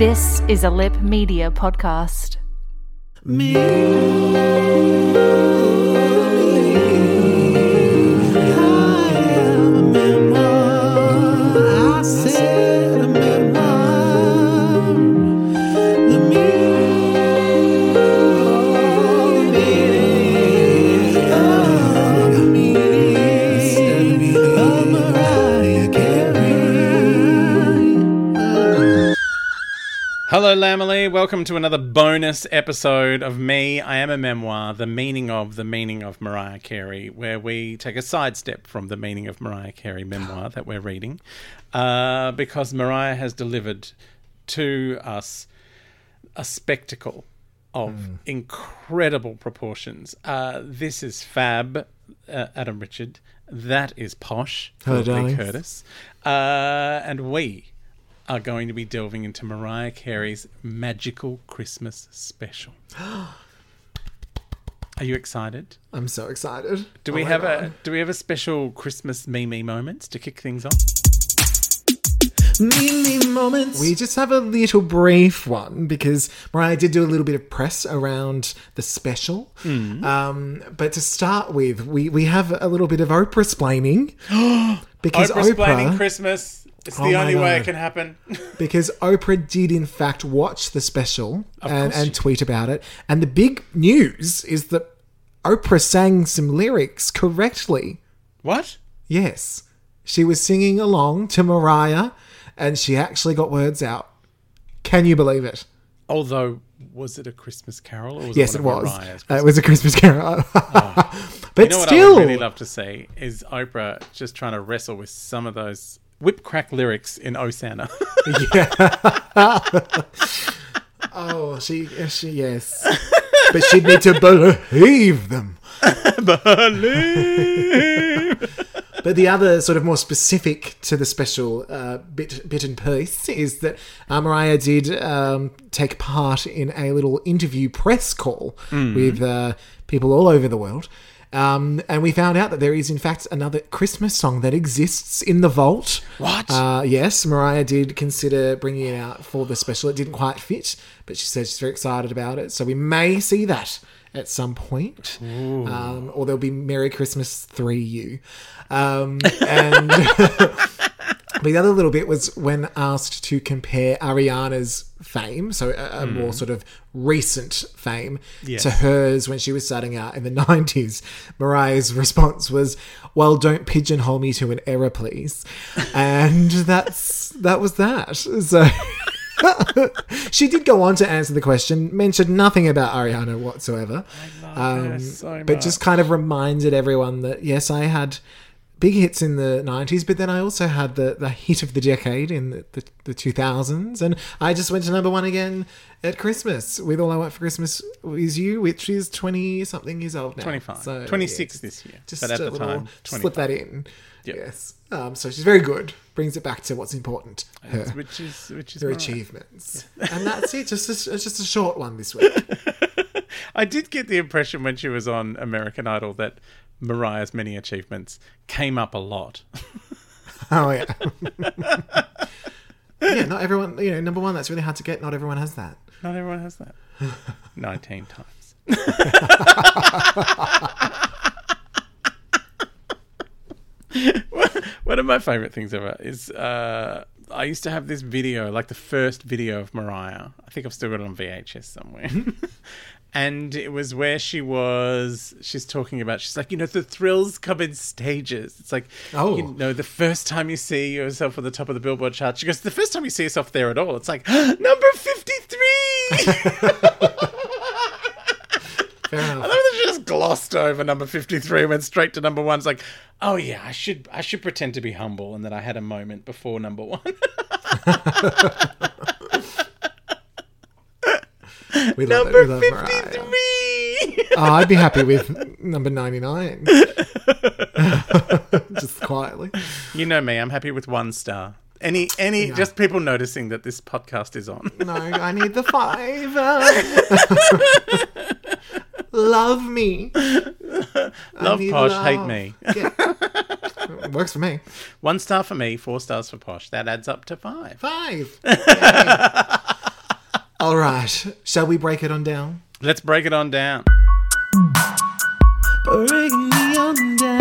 This is a Lip Media podcast. Hello, Lambily. Welcome to another bonus episode of Me, I Am a Memoir, the meaning of the meaning of Mariah Carey, where we take a sidestep from the meaning of Mariah Carey memoir that we're reading, uh, because Mariah has delivered to us a spectacle of incredible proportions. Uh, this is fab, uh, Adam Richard. That is posh, Hello. Curtis. Uh, and we are going to be delving into Mariah Carey's magical Christmas special. Are you excited? I'm so excited. Do Oh we my have God. a do we have a special Christmas meme moments to kick things off? mini moments? We just have a little brief one because Mariah did do a little bit of press around the special. Hmm. Um, but to start with, we, we have a little bit of Oprah explaining because Oprah explaining Oprah, Christmas. It's Oh the only way it can happen. because Oprah did in fact watch the special and, and tweet about it. And the big news is that Oprah sang some lyrics correctly. what? Yes. She was singing along to Mariah and she actually got words out. Can you believe it? Although, was it a Christmas carol or was Yes, it, it was. Uh, it was a Christmas carol. but You know what still, I would really love to see is Oprah just trying to wrestle with some of those whip crack lyrics in Osana. Yeah. oh, she, she, yes. but she'd need to believe them. believe. But the other sort of more specific to the special uh, bit, bit and piece is that uh, Mariah did um, take part in a little interview press call with uh, people all over the world. Um, and we found out that there is, in fact, another Christmas song that exists in the vault. What? Uh, yes, Mariah did consider bringing it out for the special. It didn't quite fit, but she said she's very excited about it. So we may see that at some point. Um, or there'll be Merry Christmas 3U. Um, and the other little bit was when asked to compare Ariana's fame, so a, a more sort of recent fame, Yes. to hers when she was starting out in the 90s. Mariah's response was, Well, don't pigeonhole me to an era, please. And that's that was that. So. she did go on to answer the question, mentioned nothing about Ariana whatsoever. her um, so but just kind of reminded everyone that yes, I had big hits in the 90s, but then I also had the, the hit of the decade in the, the, the 2000s. And I just went to number one again at Christmas with All I Want for Christmas Is You, which is 20 something years old now. 25. So, 26 yeah, this year. Just but at the time, slip that in. Yep. Yes. Um, so she's very good. Brings it back to what's important. Her, Which is, which is her achievements. And that's it. Just a, just a short one this week. I did get the impression when she was on American Idol that Mariah's many achievements came up a lot. Oh yeah. yeah, not everyone. You know, number one, that's really hard to get. Not everyone has that. Not everyone has that. 19 times. One of my favorite things ever is uh, I used to have this video, like the first video of Mariah. I think I've still got it on VHS somewhere. And it was where she was, she's talking about, she's like, you know, the thrills come in stages. It's like, Oh. you know, the first time you see yourself on the top of the Billboard chart, she goes, the first time you see yourself there at all, it's like, number 53! Fair I love that she just glossed over number fifty-three, went straight to number one. It's like, oh yeah, I should I should pretend to be humble and that I had a moment before number one. We love number it. We love Mariah. fifty-three. Oh, I'd be happy with number ninety-nine. Just quietly. you know me, I'm happy with one star. Any any just people noticing that this podcast is on. No, I need the five. love me. Love need posh, love. hate me. Yeah. Works for me. One star for me, four stars for posh. That adds up to five. Five. Yay. All right. Shall we break it on down? Let's break it on down. Break me on down.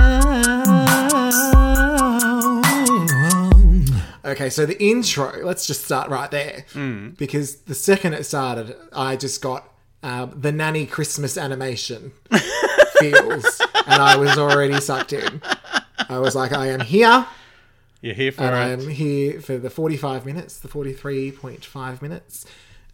Okay, so the intro, let's just start right there. Because the second it started, I just got um, the nanny Christmas animation feels, and I was already sucked in. I was like, I am here, You're here for and it. I'm here for the 45 minutes, the 43.5 minutes,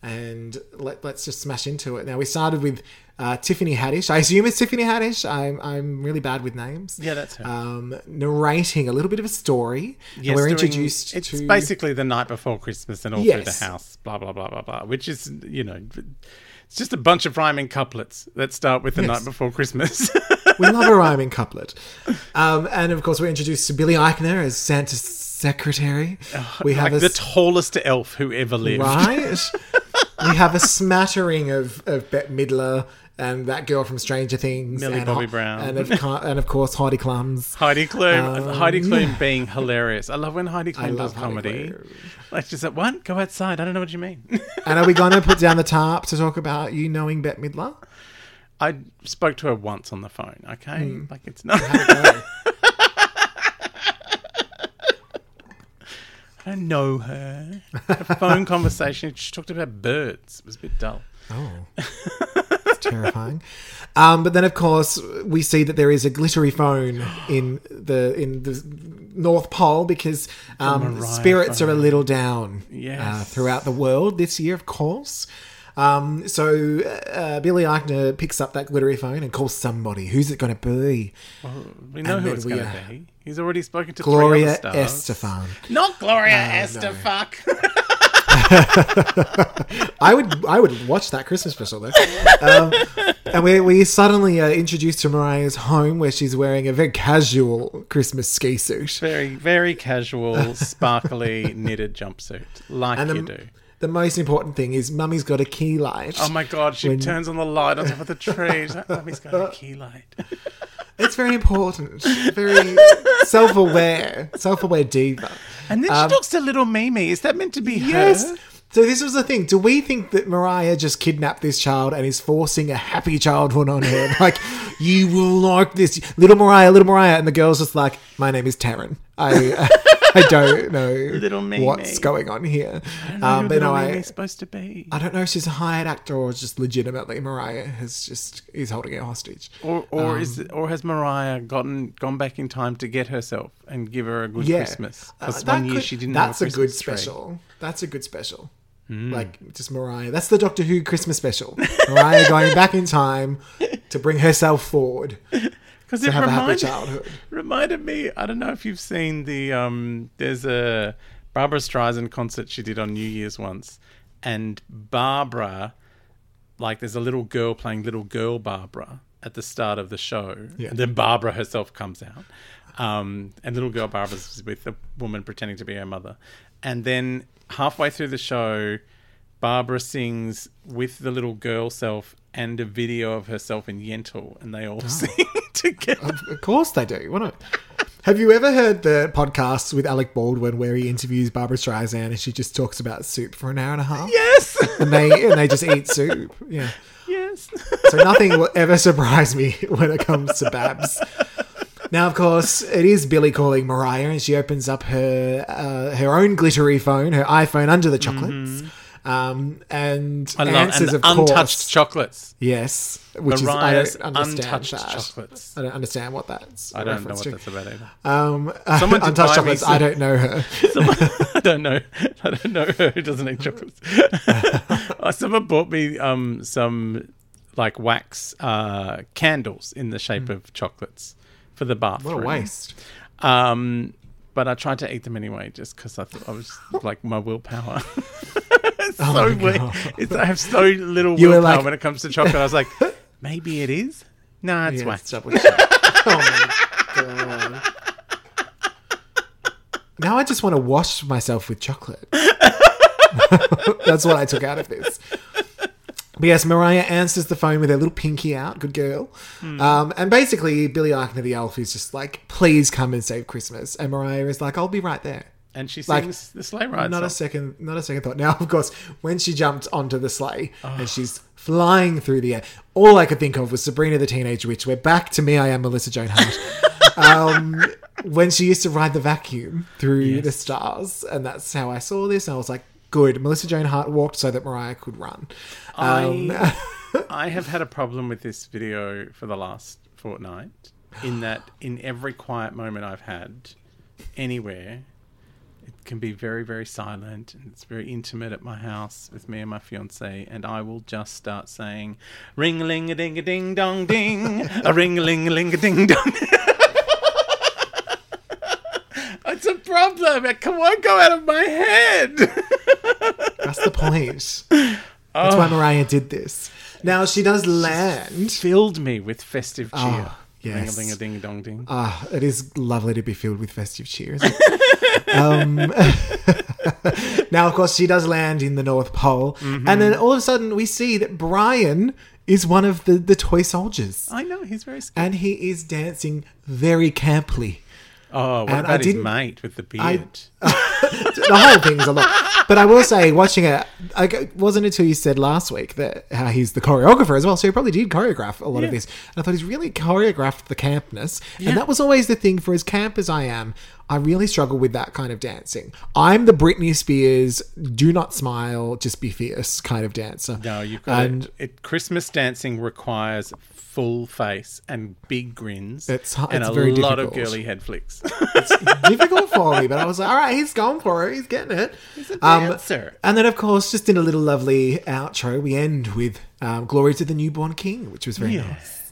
and let, let's just smash into it. Now, we started with uh, Tiffany Haddish. I assume it's Tiffany Haddish. I'm, I'm really bad with names. Yeah, that's her. Um, narrating a little bit of a story. and Yes, we're doing- introduced It's to. basically the night before Christmas and all through the house, blah blah blah blah blah. Which is, you know, it's just a bunch of rhyming couplets that start with the Yes. night before Christmas. We love a rhyming couplet. Um, and of course, we're introduced to Billy Eichner as Santa's secretary. We have like a the tallest elf who ever lived. right. we have a smattering of, of Bette Midler and that girl from Stranger Things, Millie and, Bobby Brown. and of, and of course Heidi Klums. Heidi Klum, Um, Heidi Klum being hilarious. I love when Heidi Klum does comedy. Klum. Like she's like, "What? Go outside." I don't know what you mean. And are we going to put down the tarp to talk about you knowing Bette Midler? I spoke to her once on the phone. Okay, Hmm. like it's not. I don't know her. A phone conversation. She talked about birds. It was a bit dull. Oh, it's terrifying. Um, but then, of course, we see that there is a glittery phone in the in the North Pole because um, Mariah spirits are a little down uh, throughout the world this year, of course. Um, so uh, Billy Eichner picks up that glittery phone and calls somebody. Who's it going to be? We know And who then it's we, going to uh, be. He's already spoken to three Gloria other stars. Estefan. Not Gloria no. Estefan. I would I would watch that Christmas special though. Um, and we we suddenly are introduced to Mariah's home where she's wearing a very casual Christmas ski suit. very, very casual, sparkly knitted jumpsuit, like And you the, do. the most important thing is Mummy's got a key light. Oh my god, she When- turns on the light on top of the tree. Like, Mummy's got a key light. It's very important. Very self aware, self aware diva. And then Um, she talks to little Mimi. Is that meant to be Yes. her? So this was the thing. Do we think that Mariah just kidnapped this child and is forcing a happy childhood on her? Like, you will like this, little Mariah, little Mariah, and the girl's just like, my name is Taryn. I I don't know Little Mimi. what's going on here. Who Um, but no, I supposed to be? I don't know if she's a hired actor or just legitimately Mariah has just is holding her hostage. Or, or is Um, it, or has Mariah gotten gone back in time to get herself and give her a good Yeah, Christmas? Uh, Because that one year could- she didn't. That's have a, a, good Christmas tree. Hmm. special. That's a good special. Like just Mariah. That's the Doctor Who Christmas special. Mariah going back in time to bring herself forward Because it have a happy reminded, childhood. reminded me. I don't know if you've seen the. um There's a Barbra Streisand concert she did on New Year's once, and Barbara, like, there's a little girl playing little girl Barbara at the start of the show, Yeah. and then Barbara herself comes out. Um, and little girl Barbara's with a woman pretending to be her mother. And then halfway through the show, Barbara sings with the little girl self and a video of herself in Yentl, and they all sing together. Of course they do. What a- have you ever heard the podcast with Alec Baldwin where he interviews Barbra Streisand and she just talks about soup for an hour and a half? Yes, And they and they just eat soup. Yeah. yes. So nothing will ever surprise me when it comes to Babs. Now, of course, it is Billy calling Mariah, and she opens up her uh, her own glittery phone, her iPhone under the chocolates, um, and. I love answers, and of untouched course, chocolates. yes, which Mariah's is I don't understand untouched that. chocolates. I don't understand what that's. I don't know what to. that's about either. Um, Someone untouched chocolates. some- I don't know her. I don't know. I don't know her who doesn't eat chocolates. Someone bought me um, some like wax uh, candles in the shape of chocolates for the bathroom. What a waste. Um, but I tried to eat them anyway, just because I thought I was like my willpower. It's Oh so weird. It's, I have so little You willpower like- when it comes to chocolate. I was like, maybe it is. No, it's Yeah, wax. check. oh my god. Now I just want to wash myself with chocolate. That's what I took out of this. But yes, Mariah answers the phone with her little pinky out. Good girl. Um, and basically, Billy Eichner, the elf, is just like, please come and save Christmas. And Mariah is like, I'll be right there. And she Like, sings the sleigh ride Not a second, not a second thought. Now, of course, when she jumped onto the sleigh Oh. and she's flying through the air, all I could think of was Sabrina the Teenage Witch. We're back to me. I am Melissa Joan Hart. um, when she used to ride the vacuum through the stars, and that's how I saw this. And I was like, good. Melissa Joan Hart walked so that Mariah could run. Um, I, I have had a problem with this video for the last fortnight in that in every quiet moment I've had anywhere, can be very, very silent and it's very intimate at my house with me and my fiance, and I will just start saying ring a ling a ding a ding dong ding, a ring a ling a ling a ding dong. It's a problem. It won't go out of my head. That's the point. That's why oh. Mariah did this. Now she does land. Filled me with festive cheer. Oh, yes. Ring a ding dong ding. Ah, it is lovely to be filled with festive cheers. um, now, of course, she does land in the North Pole, and then all of a sudden we see that Brian is one of the, the toy soldiers, I know he's very scared. and he is dancing very camply. Oh, what and I about his didn't- mate with the I- beard? the whole thing's a lot. But I will say, watching it, I, wasn't until you said last week that how he's the choreographer as well. So he probably did choreograph a lot of this. And I thought he's really choreographed the campness. And that was always the thing for as camp as I am. I really struggle with that kind of dancing. I'm the Britney Spears, do not smile, just be fierce kind of dancer. no, you've got and it. it. Christmas dancing requires full face and big grins It's hu- and a lot of girly head flicks. It's difficult for me, but I was like, all right, he's going for it. He's getting it. He's a dancer. and then, of course, just in a little lovely outro, we end with um, "Glory to the Newborn King," which was very nice.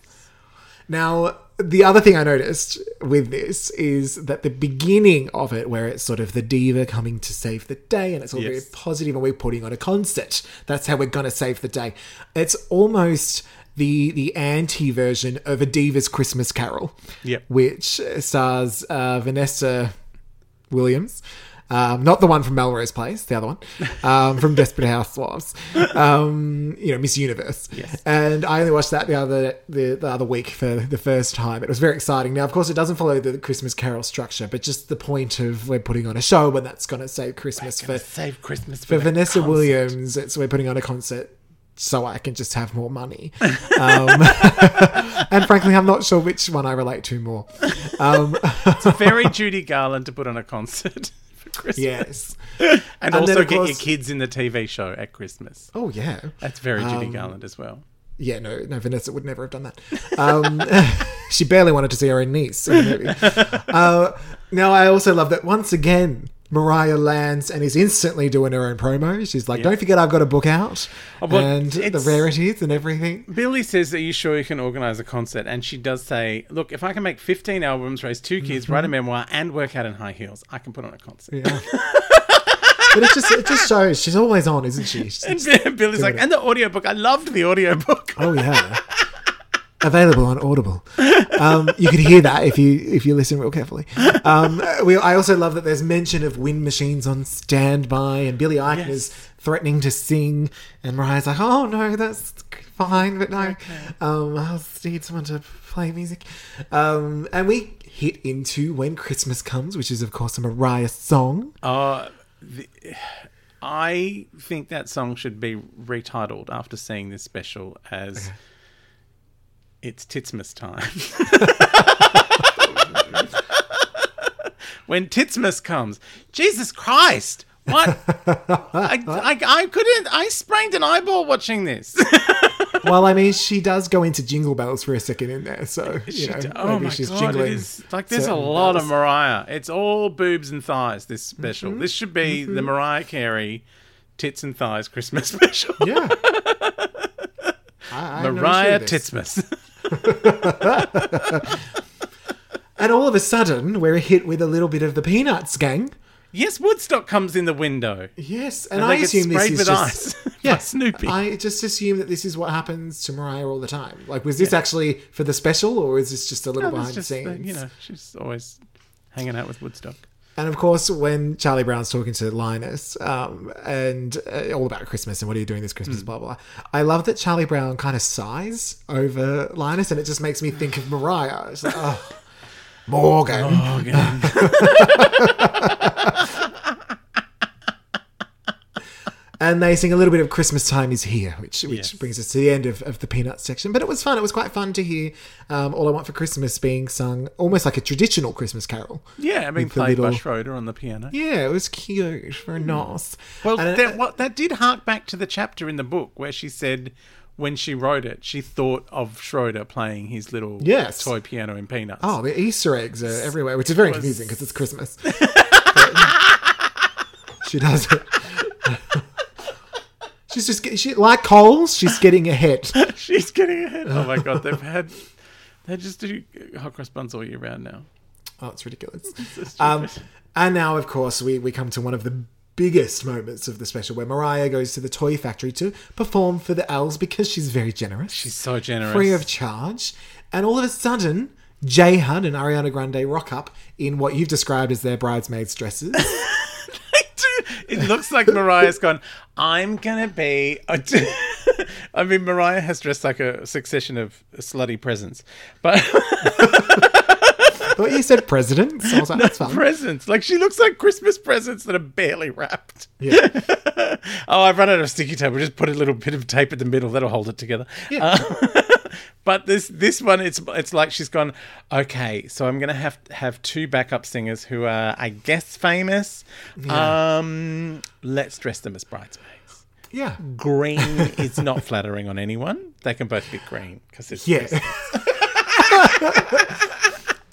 Now, the other thing I noticed with this is that the beginning of it, where it's sort of the diva coming to save the day, and it's all very positive, and we're putting on a concert. That's how we're going to save the day. It's almost the the anti version of a diva's Christmas Carol, Yep. which stars uh, Vanessa Williams. Um, not the one from Melrose Place, the other one um, from Desperate Housewives. Um, you know, Miss Universe. Yes. And I only watched that the other the, the other week for the first time. It was very exciting. Now, of course, it doesn't follow the Christmas Carol structure, but just the point of we're putting on a show when that's going to save Christmas for Save Christmas for for, Vanessa concert. Williams. It's we're putting on a concert so I can just have more money. Um, and frankly, I'm not sure which one I relate to more. Um, it's Very Judy Garland to put on a concert for Christmas. yes. And, then, also get your kids in the TV show at Christmas. Oh yeah. That's very Judy Um, Garland as well. Yeah, no, no, Vanessa would never have done that. Um, she barely wanted to see her own niece in the movie. Uh, now, I also love that once again, Mariah lands and is instantly doing her own promo. She's like, "Don't forget, I've got a book out Oh, but and the it's- rarities and everything." Billy says, Are you sure you can organise a concert? And she does say, Look, if I can make 15 albums, raise two kids, mm-hmm. write a memoir, and work out in high heels, I can put on a concert. Yeah. but it just it just shows she's always on, isn't she? She's- And Billy's like, And the audiobook. I loved the audiobook. oh yeah. Available on Audible. Um, you could hear that if you if you listen real carefully. Um, we, I also love that there's mention of wind machines on standby, and Billy Eichner is threatening to sing, and Mariah's like, "Oh no, that's fine, but no, um, I'll need someone to play music." Um, and we hit into "When Christmas Comes," which is of course a Mariah song. Uh, the, I think that song should be retitled after seeing this special as It's Titsmas Time. when Titsmas comes. Jesus Christ! What? I, I, I couldn't. I sprained an eyeball watching this. well, I mean, she does go into Jingle Bells for a second in there, so you know, d- oh maybe my she's god! Jingling. is like there's a lot of. Mariah. It's all boobs and thighs. This special. Mm-hmm. This should be the Mariah Carey tits and thighs Christmas special. Yeah. I, Mariah. Titsmas. And all of a sudden, we're hit with a little bit of the Peanuts gang. yes, Woodstock comes in the window. Yes, and, And I assume this is with just ice by Snoopy. I just assume that this is what happens to Mariah all the time. Like, was this actually for the special, or is this just a little No, behind the uh, scenes? you know, she's always hanging out with Woodstock. And of course, when Charlie Brown's talking to Linus, um, and uh, all about Christmas and what are you doing this Christmas, Hmm. blah, blah, blah. I love that Charlie Brown kind of sighs over Linus, and it just makes me think of Mariah. It's like, oh, Morgan. Oh, And they sing a little bit of Christmas Time is Here, which which Yes. brings us to the end of, of the Peanuts section. But it was fun. It was quite fun to hear um, All I Want for Christmas being sung almost like a traditional Christmas carol. Yeah, I mean, played by Schroeder on the piano. Yeah, it was cute. for Very nice. Well, And, uh, that, what, that did hark back to the chapter in the book where she said when she wrote it, she thought of Schroeder playing his little Yes. toy piano in Peanuts. Oh, the Easter eggs are everywhere, which is very confusing because it's Christmas. But she does it. She's just she like Coles. She's getting ahead. She's getting ahead. Oh my god, they've had they just do hot cross buns all year round now. Oh, it's ridiculous. It's Um, and now, of course, we, we come to one of the biggest moments of the special where Mariah goes to the toy factory to perform for the elves because she's very generous. She's so generous. free of charge. And all of a sudden, J Hud and Ariana Grande rock up in what you've described as their bridesmaids' dresses. It looks like Mariah's gone. I'm gonna be. A d-" I mean, Mariah has dressed like a succession of slutty presents, but but you said presidents. so I was like, that's fun. presents like she looks like Christmas presents that are barely wrapped. Yeah. Oh, I've run out of sticky tape. We'll just put a little bit of tape at the middle. That'll hold it together. Yeah. Uh, but this this one, it's it's like she's gone. Okay, so I'm gonna have have two backup singers who are, I guess, famous. Um, let's dress them as bridesmaids. Yeah. Green is not flattering on anyone. They can both be green because it's Yeah.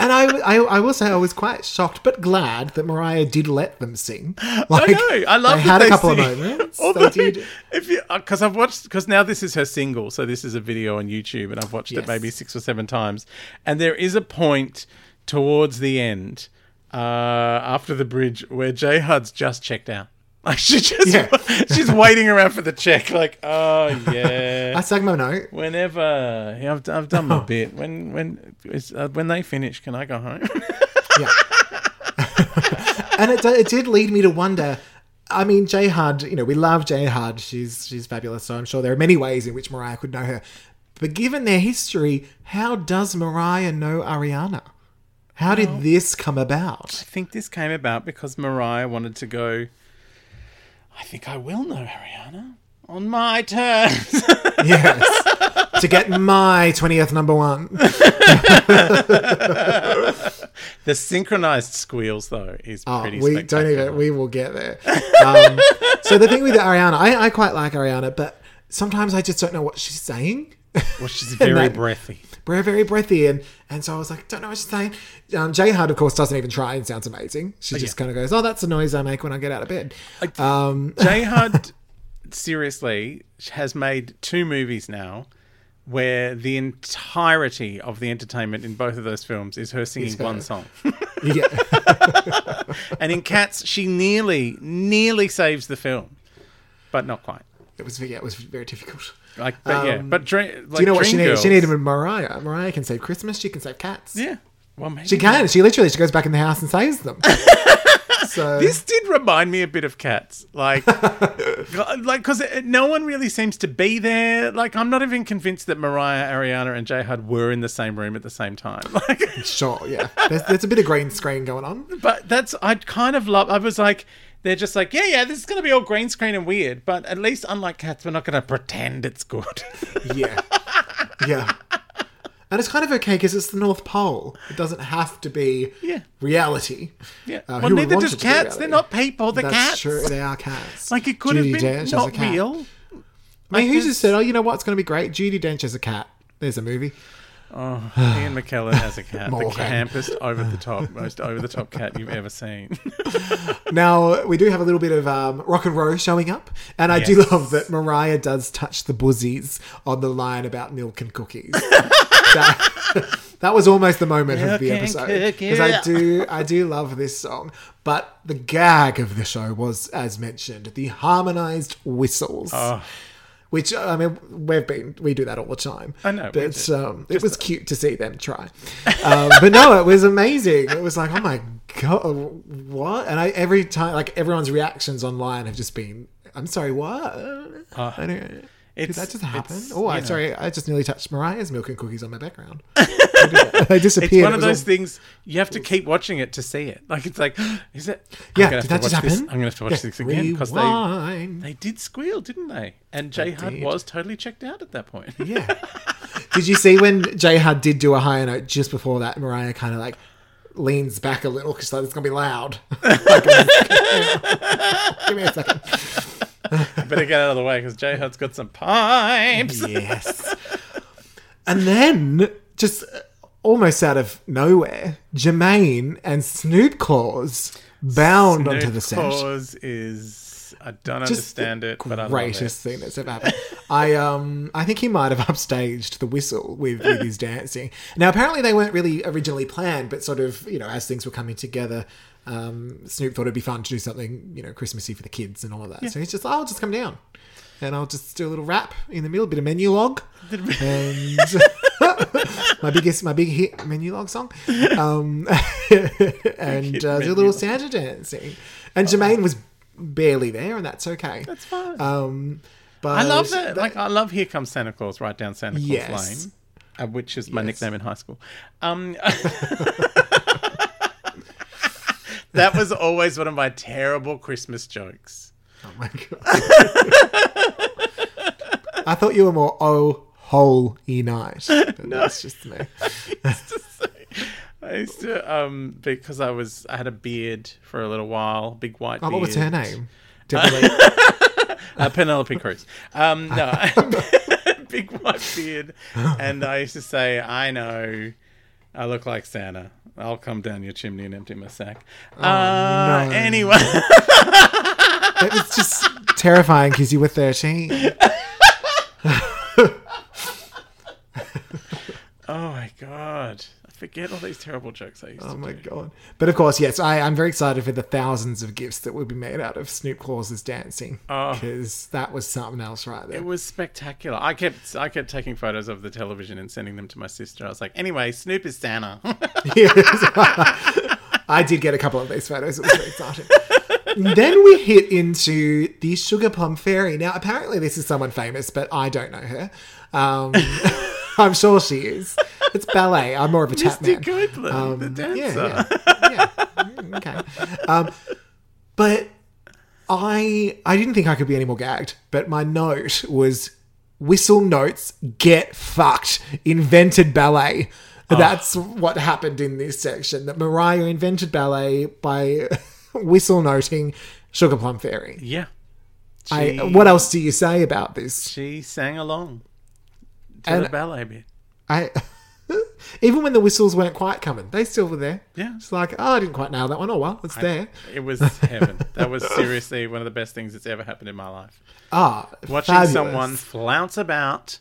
and I, I, I will say I was quite shocked but glad that Mariah did let them sing. Like, I know. I love They had they a couple sing. of moments. Although, they did. if you because I've watched because now this is her single, so this is a video on YouTube, and I've watched Yes. it maybe six or seven times, and there is a point towards the end uh, after the bridge where J Hud's just checked out. Like she just Yeah. she's waiting around for the check. Like oh yeah. I sang my note. Whenever yeah, I've, I've done my bit. When when is, uh, when they finish, can I go home? Yeah. and it, it did lead me to wonder. I mean, J Hud, you know, we love J Hud. She's she's fabulous. So I'm sure there are many ways in which Mariah could know her. But given their history, how does Mariah know Ariana? How did this come about? I think this came about because Mariah wanted to go. I think I will know Ariana on my terms. Yes. to get my 20th number one. the synchronized squeals, though, is Oh, pretty we don't even, we will get there. Um, so the thing with Ariana, I, I quite like Ariana, but sometimes I just don't know what she's saying. Well, she's very that- breathy. Very, very breathy. And, and so I was like, don't know what she's saying. Um, Jay Hard, of course, doesn't even try and sounds amazing. She just kind of goes, oh, that's the noise I make when I get out of bed. Um, J Hud, seriously, has made two movies now where the entirety of the entertainment in both of those films is her singing her. one song. yeah. and in Cats, she nearly, nearly saves the film, but not quite. It was, yeah, it was very difficult. Um, like, but yeah, but Dream, like Do you know what she needed? She needed Mariah. Mariah can save Christmas. She can save cats. Yeah, well, maybe She can. She literally, she goes back in the house and saves them. so This did remind me a bit of Cats, like, like because uh, no one really seems to be there. Like, I'm not even convinced that Mariah, Ariana, and J Hud were in the same room at the same time. Like, sure, yeah. There's, there's a bit of green screen going on. but that's I kind of love. I was like, they're just like, yeah, yeah, this is gonna be all green screen and weird, but at least unlike Cats, we're not gonna pretend it's good. Yeah. Yeah. And it's kind of okay because it's the North Pole. It doesn't have to be Yeah. reality. yeah. Uh, well, neither does to Cats. They're not people. They're That's cats. true. They are cats. Like it could Judi have been Dench not real. I mean, who there's- just said, "Oh, you know what's going to be great"? Judi Dench as a cat. There's a movie. Oh, Ian McKellen has a cat, the campest, over the top, most over the top cat you've ever seen. Now we do have a little bit of um, rock and roll showing up, and I do love that Mariah does touch the buzzies on the line about milk and cookies. that, that was almost the moment of the episode because I do I do love this song, but the gag of the show was, as mentioned, the harmonized whistles. Oh. Which I mean, we've been we do that all the time. I know, but um, it was cute to see them try. Um, but no, it was amazing. It was like, oh my god, what? And I every time, like everyone's reactions online have just been, I'm sorry, what? Uh, I don't. Did that just happen? Oh, I you know, sorry, I just nearly touched Mariah's milk and cookies on my background. they disappeared. It's one of was all- those things you have to keep watching it to see it. Like it's like, is it? Yeah, I'm gonna did have that to just watch this- happen? I'm gonna have to watch Yeah, this again because they they did squeal, didn't they? And J Hud did. was totally checked out at that point. Yeah. Did you see when J Hud did do a higher note just before that? Mariah kind of like leans back a little because like, it's gonna be loud. Give me a second. Better get out of the way because J Hud's got some pipes. Yes. and then just uh, almost out of nowhere, Jermaine and Snoop Claus bound onto the set. Claus is I don't Just understand it, but I love greatest it. thing that's ever happened. I um I think he might have upstaged the whistle with, with his dancing. Now apparently they weren't really originally planned, but sort of you know as things were coming together, um, Snoop thought it'd be fun to do something you know Christmassy for the kids and all of that. So he's just oh, I'll just come down. And I'll just do a little rap in the middle, a bit of Menulog, and my biggest, my big hit Menulog song, um, and uh, do a little. Santa dancing. And Jermaine was barely there, and that's okay. That's fine. Um, but I love that. Like I love Here Comes Santa Claus right down Santa Claus Yes. Lane, uh, which is my Yes. nickname in high school. Um, that was always one of my terrible Christmas jokes. Oh my god! I thought you were more oh holy night. But That's just me. I used to um because I was I had a beard for a little while, big white. Oh, beard. what was her name? Definitely. Uh, Penelope Cruz. Um, no, big white beard, and I used to say, "I know, I look like Santa. I'll come down your chimney and empty my sack." uh, no. Anyway, it was just terrifying because you were thirteen. oh my god, I forget all these terrible jokes I used to do. Oh to my do. god! But of course, yes, I, I'm very excited for the thousands of gifts that will be made out of Snoop Claus's dancing Oh. because that was something else right there. It was spectacular. I kept I kept taking photos of the television and sending them to my sister. I was like, "Anyway, Snoop is Santa." Yes. I did get a couple of these photos. It was very exciting. then we hit into the Sugar Plum Fairy. Now, apparently, this is someone famous, but I don't know her. Um, I'm sure she is. It's ballet. I'm more of a tap man. Copeland, the Um, dancer. Yeah, yeah, yeah. Mm, Okay. Um, but I I didn't think I could be any more gagged. But my note was whistle notes get fucked. Invented ballet. That's what happened in this section. That Mariah invented ballet by whistle noting Sugar Plum Fairy. Yeah. I, what else do you say about this? She sang along to And- the ballet bit. I even when the whistles weren't quite coming, they still were there. Yeah. It's like, oh, I didn't quite nail that one. Oh well, it's there. It was heaven. that was seriously one of the best things that's ever happened in my life. Ah, Watching fabulous. someone flounce about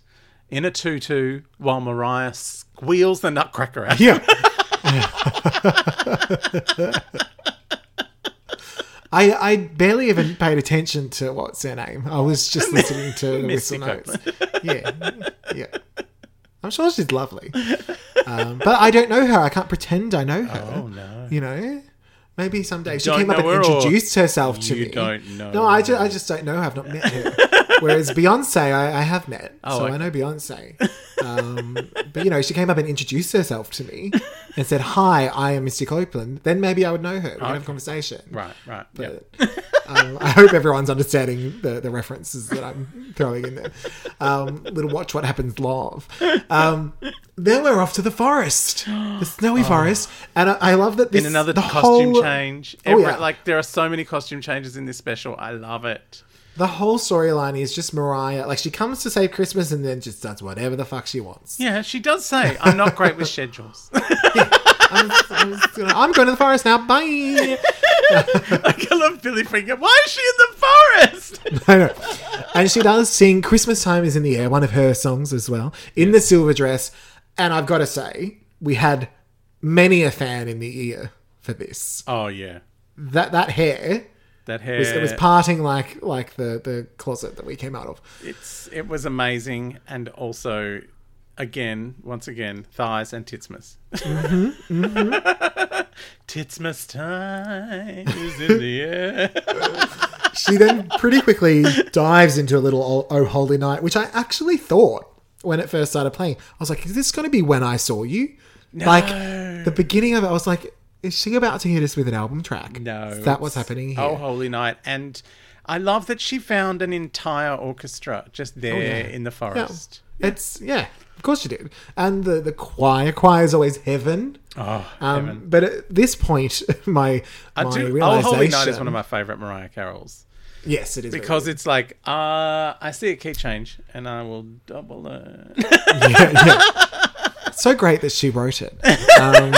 in a tutu while Mariah squeals the nutcracker out. Yeah. I, I barely even paid attention to what's her name. I was just listening to the whistle notes. Yeah, yeah. I'm sure she's lovely, um, but I don't know her. I can't pretend I know her. Oh no. You know, maybe someday she came up and her, introduced herself to you me. don't know No, I just, I just don't know. I've not met her. Whereas Beyonce, I, I have met, so okay. I know Beyonce. Um, but you know, she came up and introduced herself to me and said, "Hi, I am Misty Copeland." Then maybe I would know her. We could have a conversation. Right, right. Yeah. But um, I hope everyone's understanding the, the references that I'm throwing in there. Um, little watch what happens love. Um, then we're off to the forest, the snowy forest, and I, I love that this In another the costume whole, change. Oh, Every, yeah. Like there are so many costume changes in this special. I love it. The whole storyline is just Mariah. Like she comes to save Christmas and then just does whatever the fuck she wants. Yeah, she does say, I'm not great with schedules. I'm, I'm gonna- I'm going to the forest now. Bye. I love Billy Finger. Why is she in the forest? I know. And she does sing "Christmas Time Is in the Air," one of her songs as well, in the silver dress. And I've got to say, we had many a fan in the ear for this. Oh yeah. That that hair That hair. was it was parting like like the the closet that we came out of. It's it was amazing, and also, again, once again, thighs and titsmas. Mm-hmm, Titsmas time is in the air. she then pretty quickly dives into a little Oh, oh Holy Night, which I actually thought when it first started playing. I was like, is this going to be When I Saw You? Like, the beginning of it, I was like, is she about to hit us with an album track? No. Is that what's happening here? Oh, Holy Night. And I love that she found an entire orchestra just there Oh, yeah. in the Yeah. forest. It's, yeah, of course she did. And the, the choir, choir is always heaven. Oh, Um, heaven. but at this point, my, I my do, oh. Holy Night is one of my favourite Mariah carols. Yes, it is. Because it's like, uh, I see a key change and I will double it. yeah, yeah. So great that she wrote it. Um,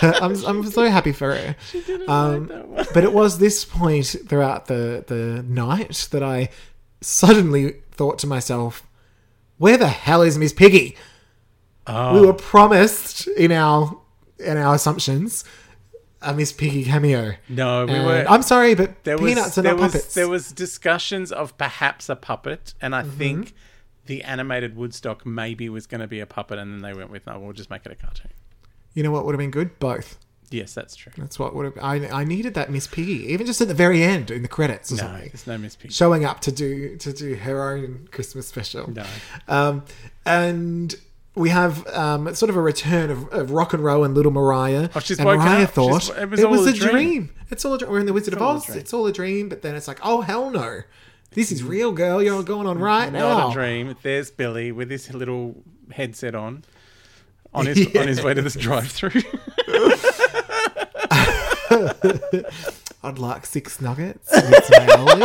I'm, I'm so happy for her. She didn't Um, but it was this point throughout the, the night that I suddenly thought to myself, where the hell is Miss Piggy? Oh, We were promised in our in our assumptions a Miss Piggy cameo. no, we And were. I'm sorry, but there was, peanuts are there not was, puppets. There was discussions of perhaps a puppet, and I Mm-hmm. think the animated Woodstock maybe was going to be a puppet, and then they went with, no, we'll just make it a cartoon. You know what would have been good? Both. Yes, that's true. That's what would have. I, I needed that Miss Piggy, even just at the very end in the credits or No, something. there's no Miss Piggy. showing up to do to do her own Christmas special. No. Um, and we have um, sort of a return of, of rock and roll and Little Mariah. Oh, she's and Mariah up. thought She's- it was, a dream. It's all a dream. We're in the Wizard of Oz. It's all a dream. But then it's like, oh hell no, this is real, girl. You're going on right now. Not a dream. There's Billy with his little headset on, on his on his way to this drive-through. I'd like six nuggets. with some aioli.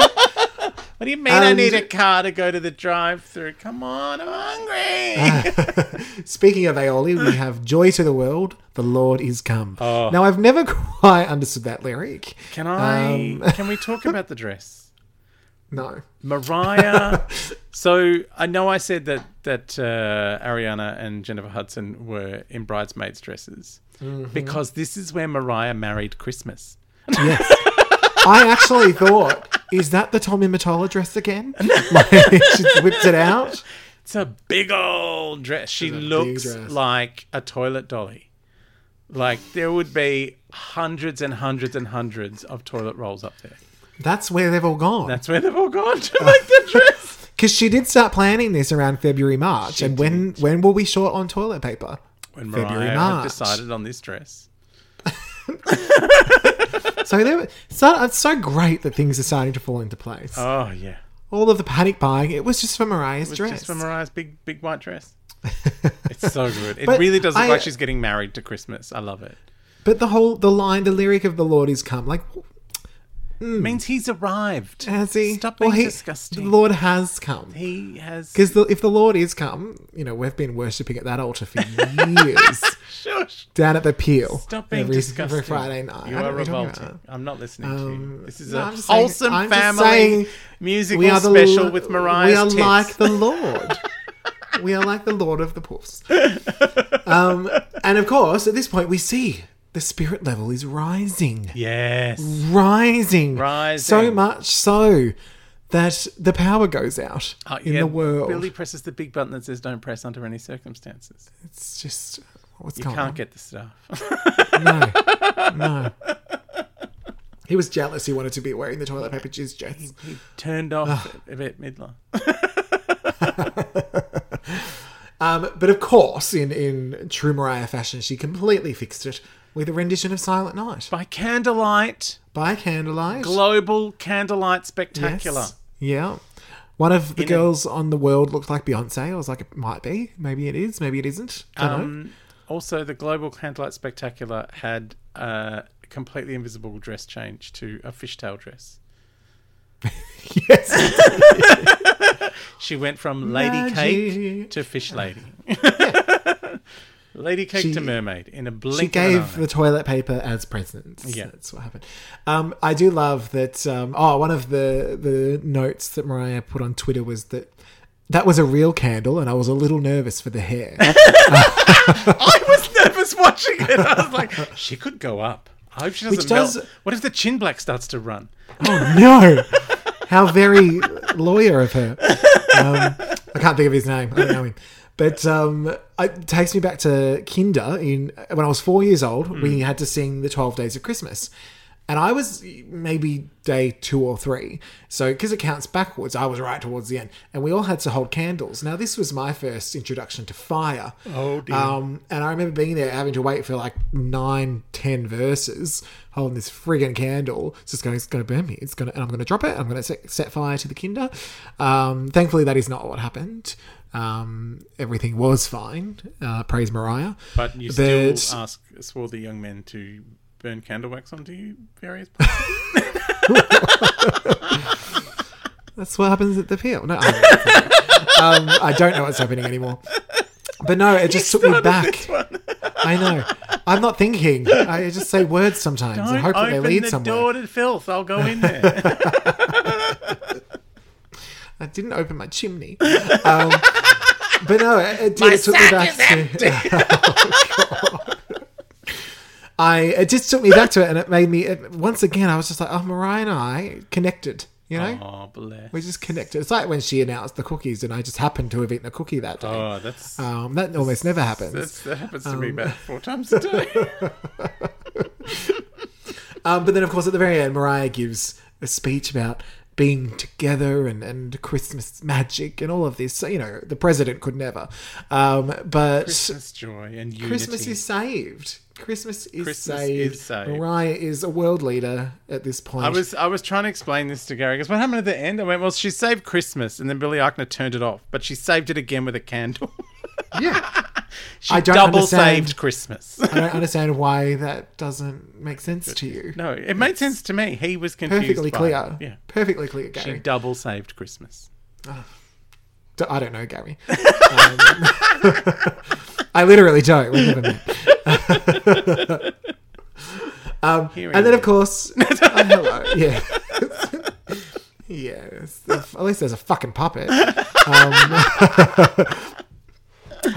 what do you mean? I need a car to go to the drive-through. Come on, I'm hungry. Speaking of aioli, we have "Joy to the World, the Lord is come." Oh. Now, I've never quite understood that lyric. Can I? Um, can we talk about the dress? No. Mariah. so I know I said that that uh, Ariana and Jennifer Hudson were in bridesmaids dresses Mm-hmm. because this is where Mariah married Christmas. Yes. I actually thought, is that the Tommy Mottola dress again? Like, she whipped it out. It's a big old dress. She looks dress. like a toilet dolly. Like there would be hundreds and hundreds and hundreds of toilet rolls up there. That's where they've all gone. That's where they've all gone to make the dress. Because she did start planning this around February, March. and when when will we short on toilet paper? When February, Mariah had March. decided on this dress. So they were, so it's so great that things are starting to fall into place. Oh yeah. all of the panic buying, it was just for Mariah's It's dress. just for Mariah's big big white dress. It's so good. It But really does look I- like she's getting married to Christmas. I love it. but the whole the line, the lyric of the Lord is come, like It means he's arrived. has he? Stop Well, being he- disgusting. The Lord has come. He has. Because if the Lord is come, you know, we've been worshipping at that altar for years. Shush. down at the Peel. Stop being every, disgusting. every Friday night. You I don't are know what you're talking revolting. about. I'm not listening to Um, you. This is no, a I'm just saying- wholesome I'm just family saying musical We are the special with Mariah. We are tits. like the Lord. we are like the Lord of the Puffs. Um, and of course, at this point, we see the spirit level is rising. Yes. Rising. Rising. So much so that the power goes out Uh, in yeah, the world. Billy presses the big button that says "Don't press under any circumstances." It's just what's You going can't get the stuff. No, no. He was jealous. He wanted to be wearing the toilet paper jizz dress. he turned off at Bette Midler. Um, but of course, in in true Mariah fashion, she completely fixed it with a rendition of "Silent Night" By candlelight, by candlelight. global candlelight spectacular. Yes. Yeah. One of the In a- girls on the world looked like Beyonce. I was like, it might be. Maybe it is. Maybe it isn't. Don't know. Um, also, the global candlelight spectacular had a completely invisible dress change to a fishtail dress. Yes. She went from lady cake to fish lady. Lady cake She- to mermaid in a blink. she of an gave the toilet paper as presents. Yeah. That's what happened. Um, I do love that. Um, oh, one of the, the notes that Mariah put on Twitter was that that was a real candle, and I was a little nervous for the hair. I was nervous watching it. I was like, she could go up. I hope she doesn't Which does- melt. What if the chin black starts to run? oh no! How very lawyer of her. Um, I can't think of his name. I don't know him. But um, it takes me back to Kinder. In when I was four years old, we had to sing the Twelve Days of Christmas, And I was maybe day two or three. So, because it counts backwards, I was right towards the end. And we all had to hold candles. Now, this was my first introduction to fire. Oh, dear. Um, and I remember being there having to wait for like nine, ten verses, holding this friggin' candle. It's just going, it's going to burn me. It's going to, and I'm going to drop it. I'm going to set, set fire to the kinder. Um, thankfully, that is not what happened. Um, everything was fine. Uh, praise Mariah. But you But- still ask swore the young men to burn candle wax onto you various That's what happens at the peel. No, I, um, I don't know what's happening anymore. But no, it just took me back. I know. I'm not thinking. I just say words sometimes and Don't hope that they lead the somewhere. door to filth. I'll go in there. I didn't open my chimney. Um, but no, it, it did. it took me back to. I it just took me back to it, and it made me. It, once again, I was just like, "Oh, Mariah and I connected." You know, oh, bless. we just connected. It's like when she announced the cookies, and I just happened to have eaten a cookie that day. Oh, that's, Um, that almost never happens. that happens to Um, me about four times a day. Um, but then, of course, at the very end, Mariah gives a speech about being together and, and Christmas magic and all of this. So, you know, the president could never. Um, but Christmas joy and unity. Christmas is saved. Christmas is Christmas saved. is saved. Mariah is a world leader at this point. I was I was trying to explain this to Gary because what happened at the end? I went, well, she saved Christmas, and then Billy Eichner turned it off, but she saved it again with a candle. yeah. She I don't double understand. saved Christmas. I don't understand why that doesn't make sense to you. no, it made sense to me. He was confused. Perfectly by clear. Yeah, Perfectly clear, Gary. she double saved Christmas. I don't know, Gary. Um, I literally don't. We've never met. um, and then, of course, oh, hello. Yeah. yes. At least there's a fucking puppet. Um,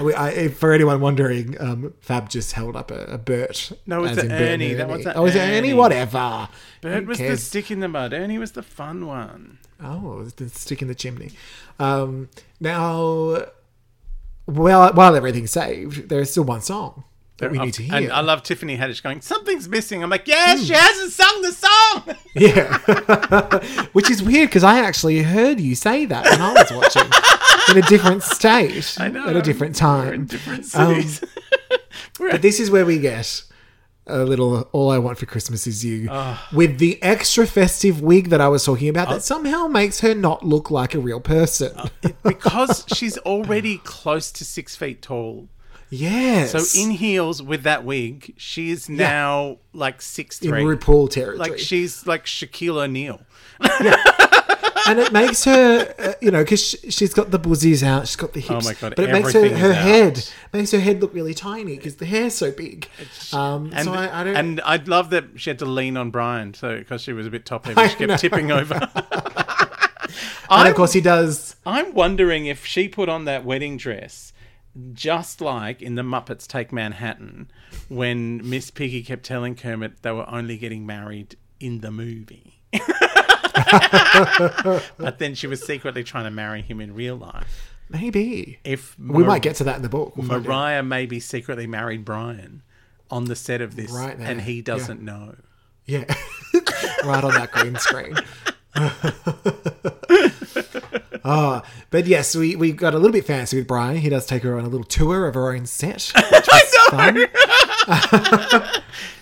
we, I, for anyone wondering, um, Fab just held up a, a Bert. No, it's as a Bert and Ernie. That was Oh, is it Ernie? Ernie. Whatever. Bert Who was the stick in the mud. Ernie was the fun one. Oh, the stick in the chimney. Um, now, well, while everything's saved, there is still one song that we need to hear. And I love Tiffany Haddish going, something's missing. I'm like, yes, she hasn't sung the song. yeah, which is weird because I actually heard you say that when I was watching in a different state I know. at a different We're in time. different Um, cities. We're But this is where we get a little "All I Want for Christmas Is You" Ah. with the extra festive wig that I was talking about Oh. that somehow makes her not look like a real person. because she's already close to six feet tall. yes. So in heels with that wig, she is now like six three. in. RuPaul territory. Like she's like Shaquille O'Neal. and it makes her, uh, you know, because she's got the buzzies out, she's got the hips. Oh my God, But it makes her her out. head makes her head look really tiny because the hair's so big. Um, And, so I, I don't. and I love that she had to lean on Brian, so because she was a bit top heavy, she kept know. tipping over. and of course, he does. I'm wondering if she put on that wedding dress, just like in the Muppets Take Manhattan, when Miss Piggy kept telling Kermit they were only getting married in the movie. but then she was secretly trying to marry him in real life. Maybe If we Mar- might get to that in the book. We'll. Mariah maybe secretly married Brian on the set of this, Right and he doesn't know. Yeah, right on that green screen. Ah, but yes, we, we got a little bit fancy with Brian. He does take her on a little tour of her own set. Which was fun.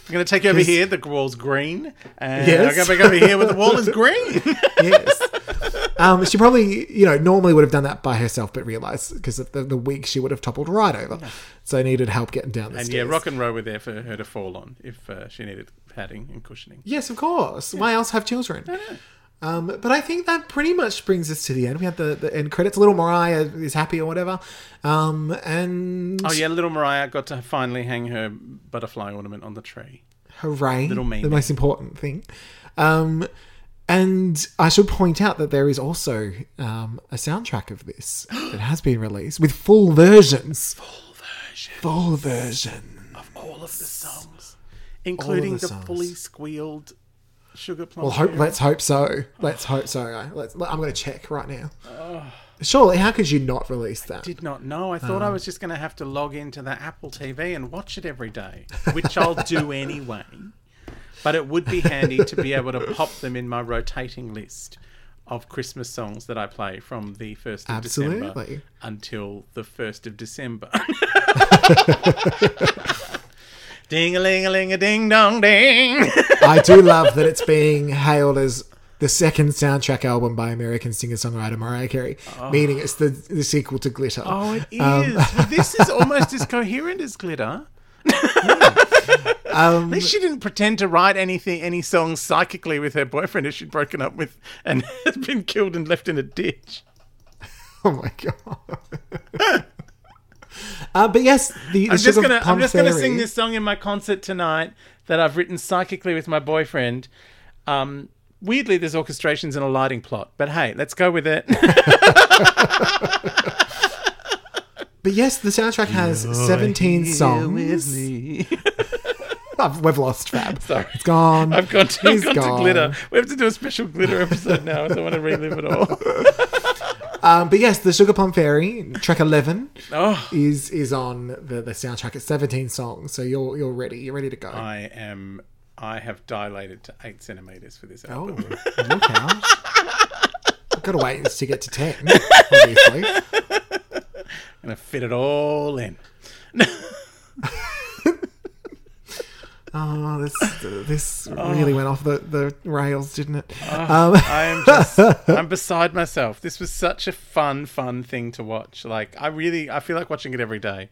I'm going to take you over here. The wall's green, and Yes. I'm going to back over here where the wall is green. yes. Um, she probably, you know, normally would have done that by herself, but realised because of the, the wig she would have toppled right over. So needed help getting down the and stairs. And yeah, Roc and Roe were there for her to fall on if uh, she needed padding and cushioning. Yes, of course. Why else have children? Um, but I think that pretty much brings us to the end. We had the, the end credits. Little Mariah is happy or whatever. Um, and Oh yeah, little Mariah got to finally hang her butterfly ornament on the tree. Hooray, Little the most important thing. Um, and I should point out that there is also um, a soundtrack of this that has been released with full versions. Full version Full version. of all of the songs, including the, songs. fully squealed sugar plum. Well, hope, let's hope so. Let's hope so. Let's, I'm going to check right now. Surely, how could you not release that? Did not know. I thought I ah. was just going to have to log into the Apple TV and watch it every day, which I'll do anyway. but it would be handy to be able to pop them in my rotating list of Christmas songs that I play from the 1st of December until the 1st of December. ding a ling a ling a ding dong ding. I do love that it's being hailed as the second soundtrack album by American singer-songwriter Mariah Carey, meaning it's the, the sequel to Glitter. Oh, it is. Well, this is almost as coherent as Glitter. At least she didn't pretend to write anything, any songs psychically with her boyfriend who she'd broken up with and been killed and left in a ditch. Oh my god. uh, but yes, the, the I'm just gonna, I'm just gonna sing this song in my concert tonight that I've written psychically with my boyfriend. Um, weirdly, there's orchestrations and a lighting plot, but hey, let's go with it. But yes, the soundtrack has 17 songs. I've- We've lost Fab. Sorry. It's gone. I've gone to, I've He's gone to glitter. We have to do a special glitter episode now. I don't want to relive it all. Um, but yes, the Sugar Plum Fairy, track 11, Oh, is is on the, the soundtrack. It's 17 songs, so you're you're ready. You're ready to go. I am. I have dilated to eight centimeters for this oh, album. look out. I've got to wait to get to 10, obviously. I'm gonna fit it all in. Oh, this this really went off the, the rails, didn't it? Oh. Um, I am just. I'm beside myself. This was such a fun, fun thing to watch. Like I really, I feel like watching it every day.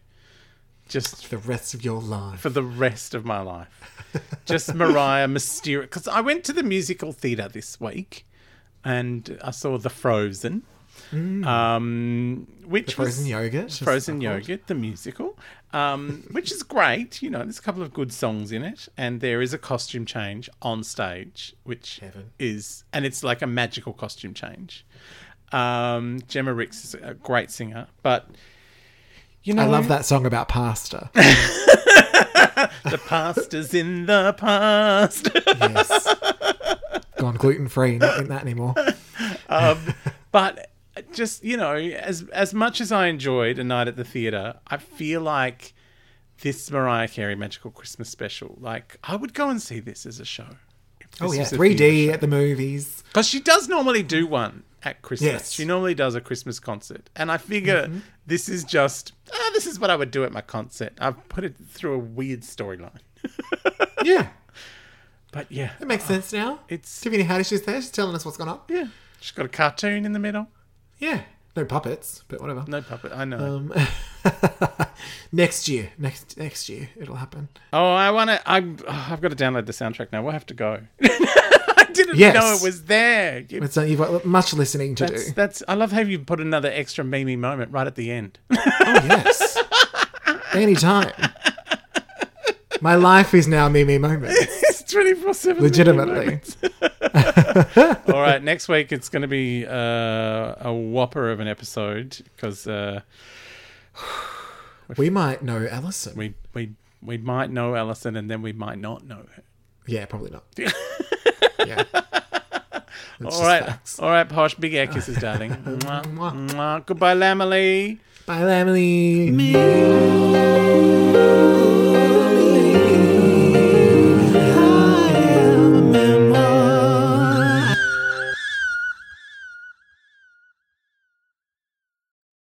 Just the rest of your life. for the rest of my life. Just Mariah mysterious. Because I went to the musical theatre this week, and I saw The Frozen, um, which was Frozen yogurt. Frozen. Yogurt, the musical, um, which is great. You know, there's a couple of good songs in it, and there is a costume change on stage, which Heaven. is, and it's like a magical costume change. Um, Jemma Rix is a great singer, but you know, I love that song about pasta. the pasta's in the past. Yes. Gone gluten free, not in that anymore. um, but just you know, as as much as I enjoyed a night at the theater, I feel like this Mariah Carey Magical Christmas special, like I would go and see this as a show. Oh yeah, 3D at the movies. because she does normally do one at Christmas. Yes. She normally does a Christmas concert, and I figure Mm-hmm. this is just ah, this is what I would do at my concert. I've put it through a weird storyline, Yeah, but yeah, it makes sense now. it's Tiffany Haddish is there. She's telling us what's going on. yeah. She's got a cartoon in the middle. Yeah, no puppets, but whatever. No puppet. I know. Um, next year, next next year, it'll happen. Oh, I want to. I'm. oh, I've got to download the soundtrack now. We'll have to go. I didn't Yes. know it was there. You- It's, you've got much listening to That's, do. that's. I love how you put another extra Mimi moment right at the end. Oh yes, anytime. My life is now Mimi moments. it's twenty four seven. Legitimately. All right. Next week it's going to be uh, a whopper of an episode because uh, We might know Alison. we we we might know Alison and then we might not know her. Yeah, probably not. yeah. It's All right. facts. All right, Posh. Big air kisses, darling. Mwah, Mwah. mwah. Goodbye, Lambily. Bye, Emily.